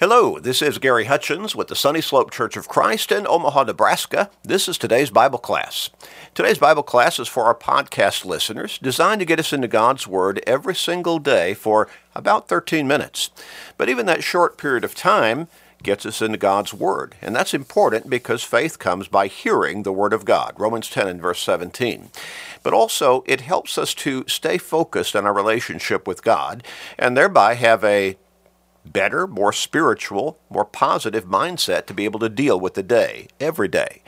Hello, this is Gary Hutchins with the Sunny Slope Church of Christ in Omaha, Nebraska. This is today's Bible class. Today's Bible class is for our podcast listeners, designed to get us into God's Word every single day for about 13 minutes. But even that short period of time gets us into God's Word. And that's important because faith comes by hearing the Word of God. Romans 10 and verse 17. But also, it helps us to stay focused on our relationship with God and thereby have a better, more spiritual, more positive mindset to be able to deal with the day, every day.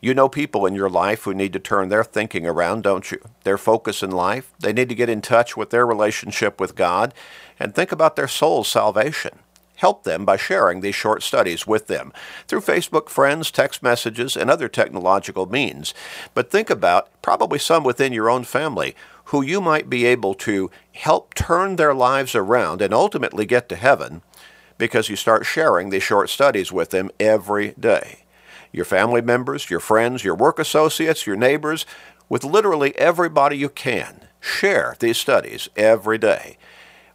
You know people in your life who need to turn their thinking around, don't you? Their focus in life. They need to get in touch with their relationship with God and think about their soul's salvation. Help them by sharing these short studies with them through Facebook friends, text messages, and other technological means. But think about probably some within your own family who you might be able to help turn their lives around and ultimately get to heaven because you start sharing these short studies with them every day. Your family members, your friends, your work associates, your neighbors, with literally everybody you can. Share these studies every day.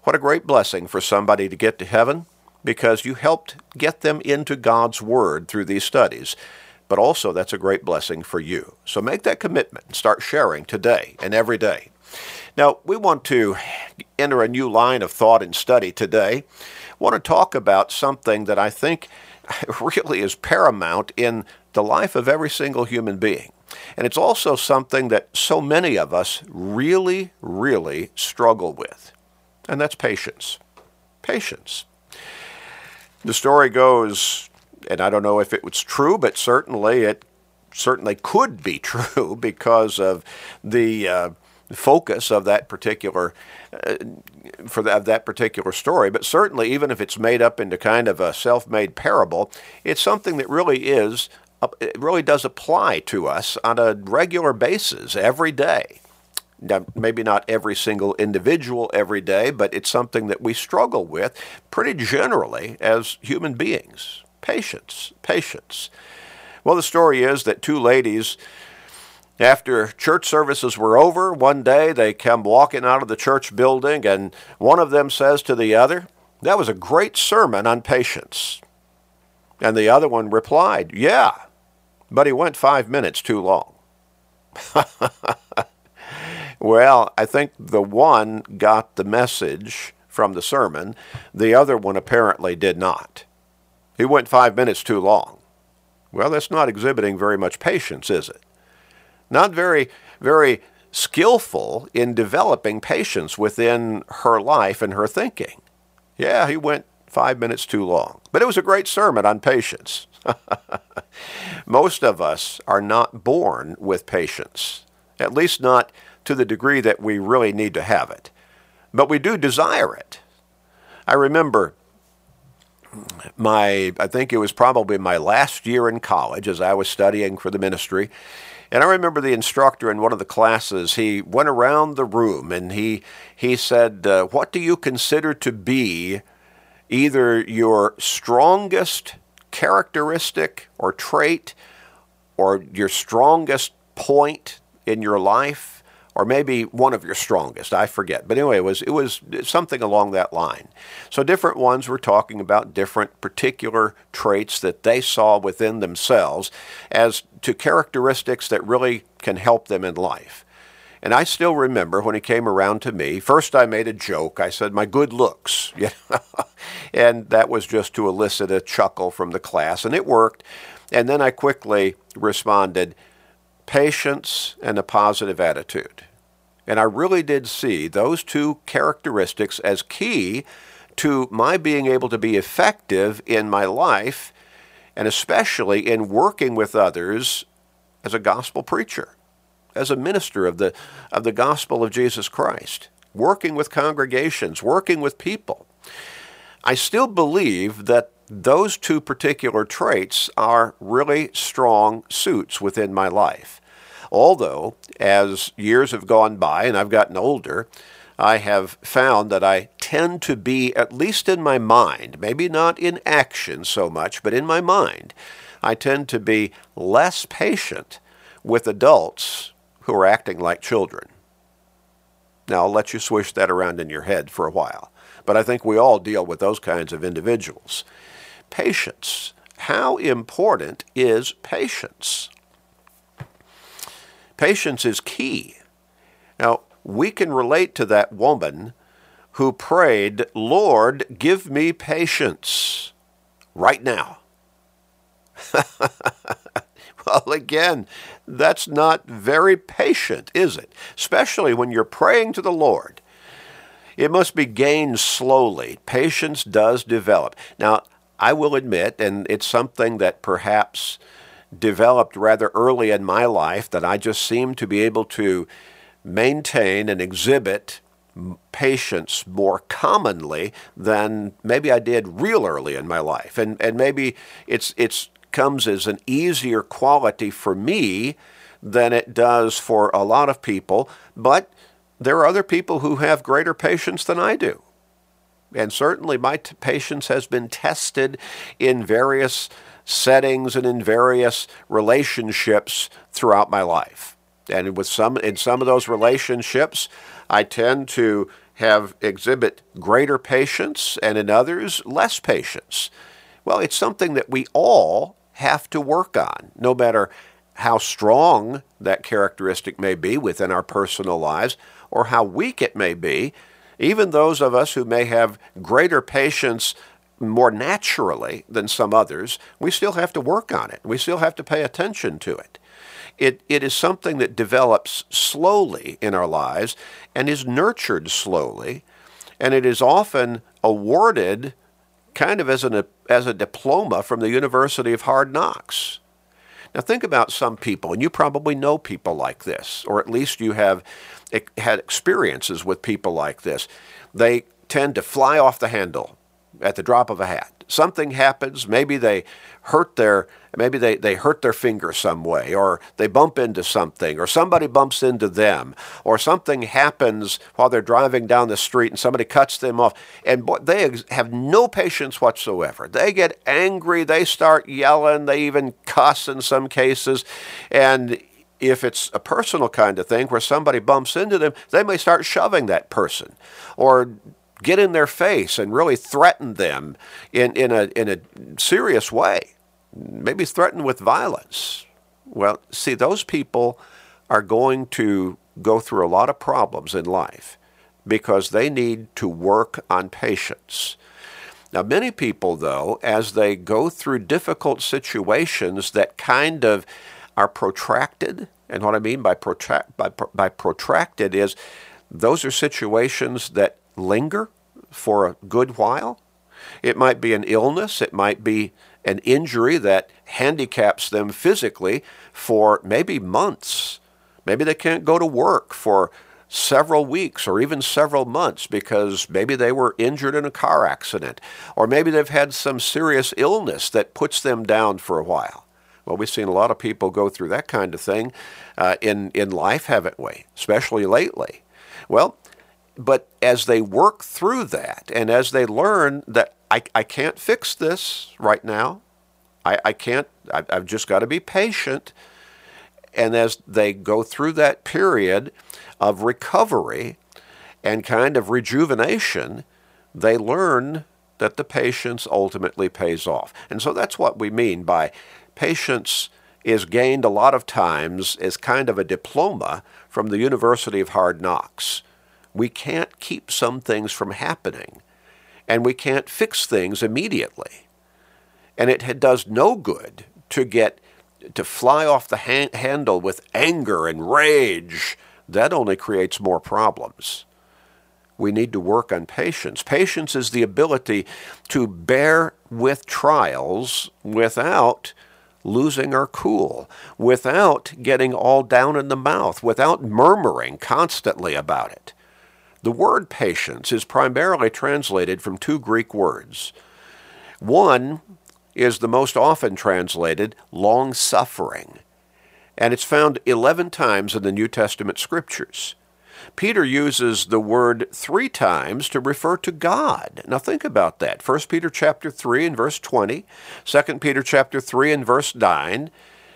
What a great blessing for somebody to get to heaven because you helped get them into God's Word through these studies. But also, that's a great blessing for you. So make that commitment and start sharing today and every day. Now, we want to enter a new line of thought and study today. I want to talk about something that I think really is paramount in the life of every single human being. And it's also something that so many of us really, really struggle with, and that's patience. Patience. The story goes, and I don't know if it was true, but certainly it certainly could be true because of the uh, focus of that particular uh, for that, that particular story. But certainly, even if it's made up into kind of a self-made parable, it's something that really is it really does apply to us on a regular basis every day. Now, maybe not every single individual every day, but it's something that we struggle with pretty generally as human beings. Patience, patience. Well, the story is that two ladies after church services were over, one day they come walking out of the church building, and one of them says to the other, That was a great sermon on patience. And the other one replied, Yeah, but he went five minutes too long. well, I think the one got the message from the sermon, the other one apparently did not. He went five minutes too long. Well, that's not exhibiting very much patience, is it? Not very, very skillful in developing patience within her life and her thinking. Yeah, he went five minutes too long. But it was a great sermon on patience. Most of us are not born with patience, at least not to the degree that we really need to have it. But we do desire it. I remember my, I think it was probably my last year in college as I was studying for the ministry. And I remember the instructor in one of the classes, he went around the room and he, he said, uh, What do you consider to be either your strongest characteristic or trait or your strongest point in your life? Or maybe one of your strongest. I forget, but anyway, it was it was something along that line. So different ones were talking about different particular traits that they saw within themselves as to characteristics that really can help them in life. And I still remember when he came around to me, first I made a joke. I said, My good looks. and that was just to elicit a chuckle from the class, and it worked. And then I quickly responded, patience, and a positive attitude. And I really did see those two characteristics as key to my being able to be effective in my life, and especially in working with others as a gospel preacher, as a minister of the, of the gospel of Jesus Christ, working with congregations, working with people. I still believe that those two particular traits are really strong suits within my life. Although, as years have gone by and I've gotten older, I have found that I tend to be, at least in my mind, maybe not in action so much, but in my mind, I tend to be less patient with adults who are acting like children. Now, I'll let you swish that around in your head for a while, but I think we all deal with those kinds of individuals. Patience. How important is patience? Patience is key. Now, we can relate to that woman who prayed, Lord, give me patience right now. well, again, that's not very patient, is it? Especially when you're praying to the Lord. It must be gained slowly. Patience does develop. Now, I will admit, and it's something that perhaps developed rather early in my life, that I just seem to be able to maintain and exhibit patience more commonly than maybe I did real early in my life. And and maybe it's it's comes as an easier quality for me than it does for a lot of people, but there are other people who have greater patience than I do. And certainly my t- patience has been tested in various settings and in various relationships throughout my life. And with some in some of those relationships, I tend to have exhibit greater patience and in others less patience. Well, it's something that we all have to work on, no matter how strong that characteristic may be within our personal lives or how weak it may be. Even those of us who may have greater patience more naturally than some others, we still have to work on it. We still have to pay attention to it. It, it is something that develops slowly in our lives and is nurtured slowly, and it is often awarded kind of as, an, as a diploma from the University of Hard Knocks. Now, think about some people, and you probably know people like this, or at least you have had experiences with people like this. They tend to fly off the handle at the drop of a hat. Something happens, maybe they hurt their maybe they, they hurt their finger some way, or they bump into something, or somebody bumps into them, or something happens while they're driving down the street and somebody cuts them off. And boy, they have no patience whatsoever. They get angry, they start yelling, they even cuss in some cases. And if it's a personal kind of thing where somebody bumps into them, they may start shoving that person or get in their face and really threaten them in, in, a, in a serious way, maybe threaten with violence. Well, see, those people are going to go through a lot of problems in life because they need to work on patience. Now, many people, though, as they go through difficult situations that kind of are protracted, and what I mean by, by, by protracted is those are situations that linger for a good while. It might be an illness, it might be an injury that handicaps them physically for maybe months. Maybe they can't go to work for several weeks or even several months because maybe they were injured in a car accident or maybe they've had some serious illness that puts them down for a while. Well, we've seen a lot of people go through that kind of thing uh, in, in life, haven't we? Especially lately. Well, but as they work through that and as they learn that I, I can't fix this right now, I, I can't, I, I've just got to be patient. And as they go through that period of recovery and kind of rejuvenation, they learn that the patience ultimately pays off. And so that's what we mean by patience is gained a lot of times as kind of a diploma from the University of Hard Knocks. We can't keep some things from happening, and we can't fix things immediately. And it does no good to get to fly off the ha- handle with anger and rage. That only creates more problems. We need to work on patience. Patience is the ability to bear with trials without losing our cool, without getting all down in the mouth, without murmuring constantly about it. The word patience is primarily translated from two Greek words. One is the most often translated long suffering, and it's found 11 times in the New Testament scriptures. Peter uses the word three times to refer to God. Now think about that. 1 Peter chapter 3 and verse 20, 2 Peter chapter 3 and verse 9,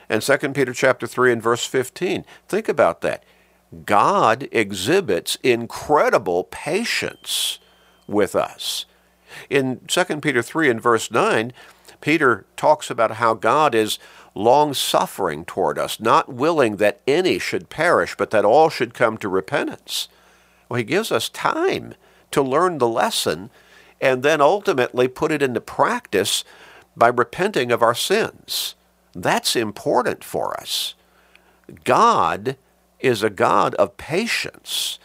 and 2 Peter chapter 3 and verse 15. Think about that. God exhibits incredible patience with us. In 2 Peter 3 and verse 9, Peter talks about how God is long suffering toward us, not willing that any should perish, but that all should come to repentance. Well, he gives us time to learn the lesson and then ultimately put it into practice by repenting of our sins. That's important for us. God is a God of patience.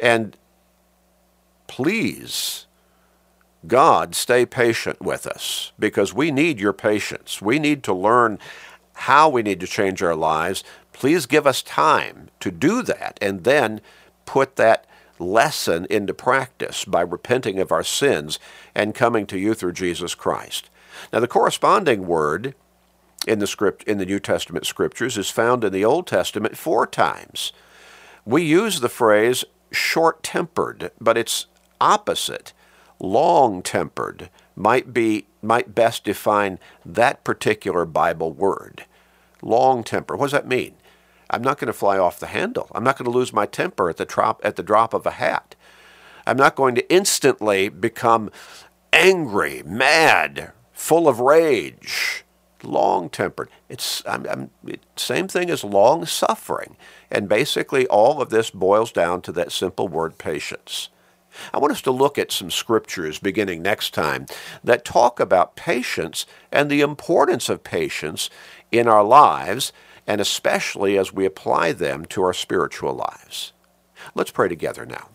And please, God, stay patient with us because we need your patience. We need to learn how we need to change our lives. Please give us time to do that and then put that lesson into practice by repenting of our sins and coming to you through Jesus Christ. Now, the corresponding word in the script in the New Testament scriptures is found in the Old Testament four times. We use the phrase short-tempered, but it's opposite long tempered might be might best define that particular Bible word. Long temper. What does that mean? I'm not going to fly off the handle. I'm not going to lose my temper at the drop at the drop of a hat. I'm not going to instantly become angry, mad, full of rage, long tempered. It's I'm, I'm, it, same thing as long suffering, and basically all of this boils down to that simple word patience. I want us to look at some scriptures beginning next time that talk about patience and the importance of patience in our lives, and especially as we apply them to our spiritual lives. Let's pray together now.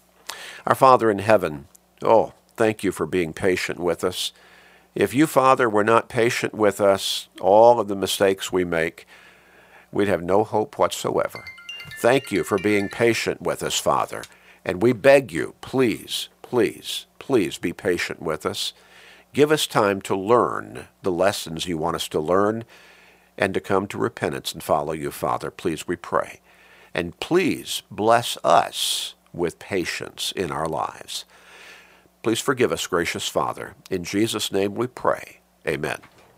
Our Father in heaven, oh, thank you for being patient with us. If you, Father, were not patient with us, all of the mistakes we make, we'd have no hope whatsoever. Thank you for being patient with us, Father. And we beg you, please, please, please be patient with us. Give us time to learn the lessons you want us to learn and to come to repentance and follow you, Father. Please, we pray. And please bless us with patience in our lives. Please forgive us, gracious Father. In Jesus' name we pray. Amen.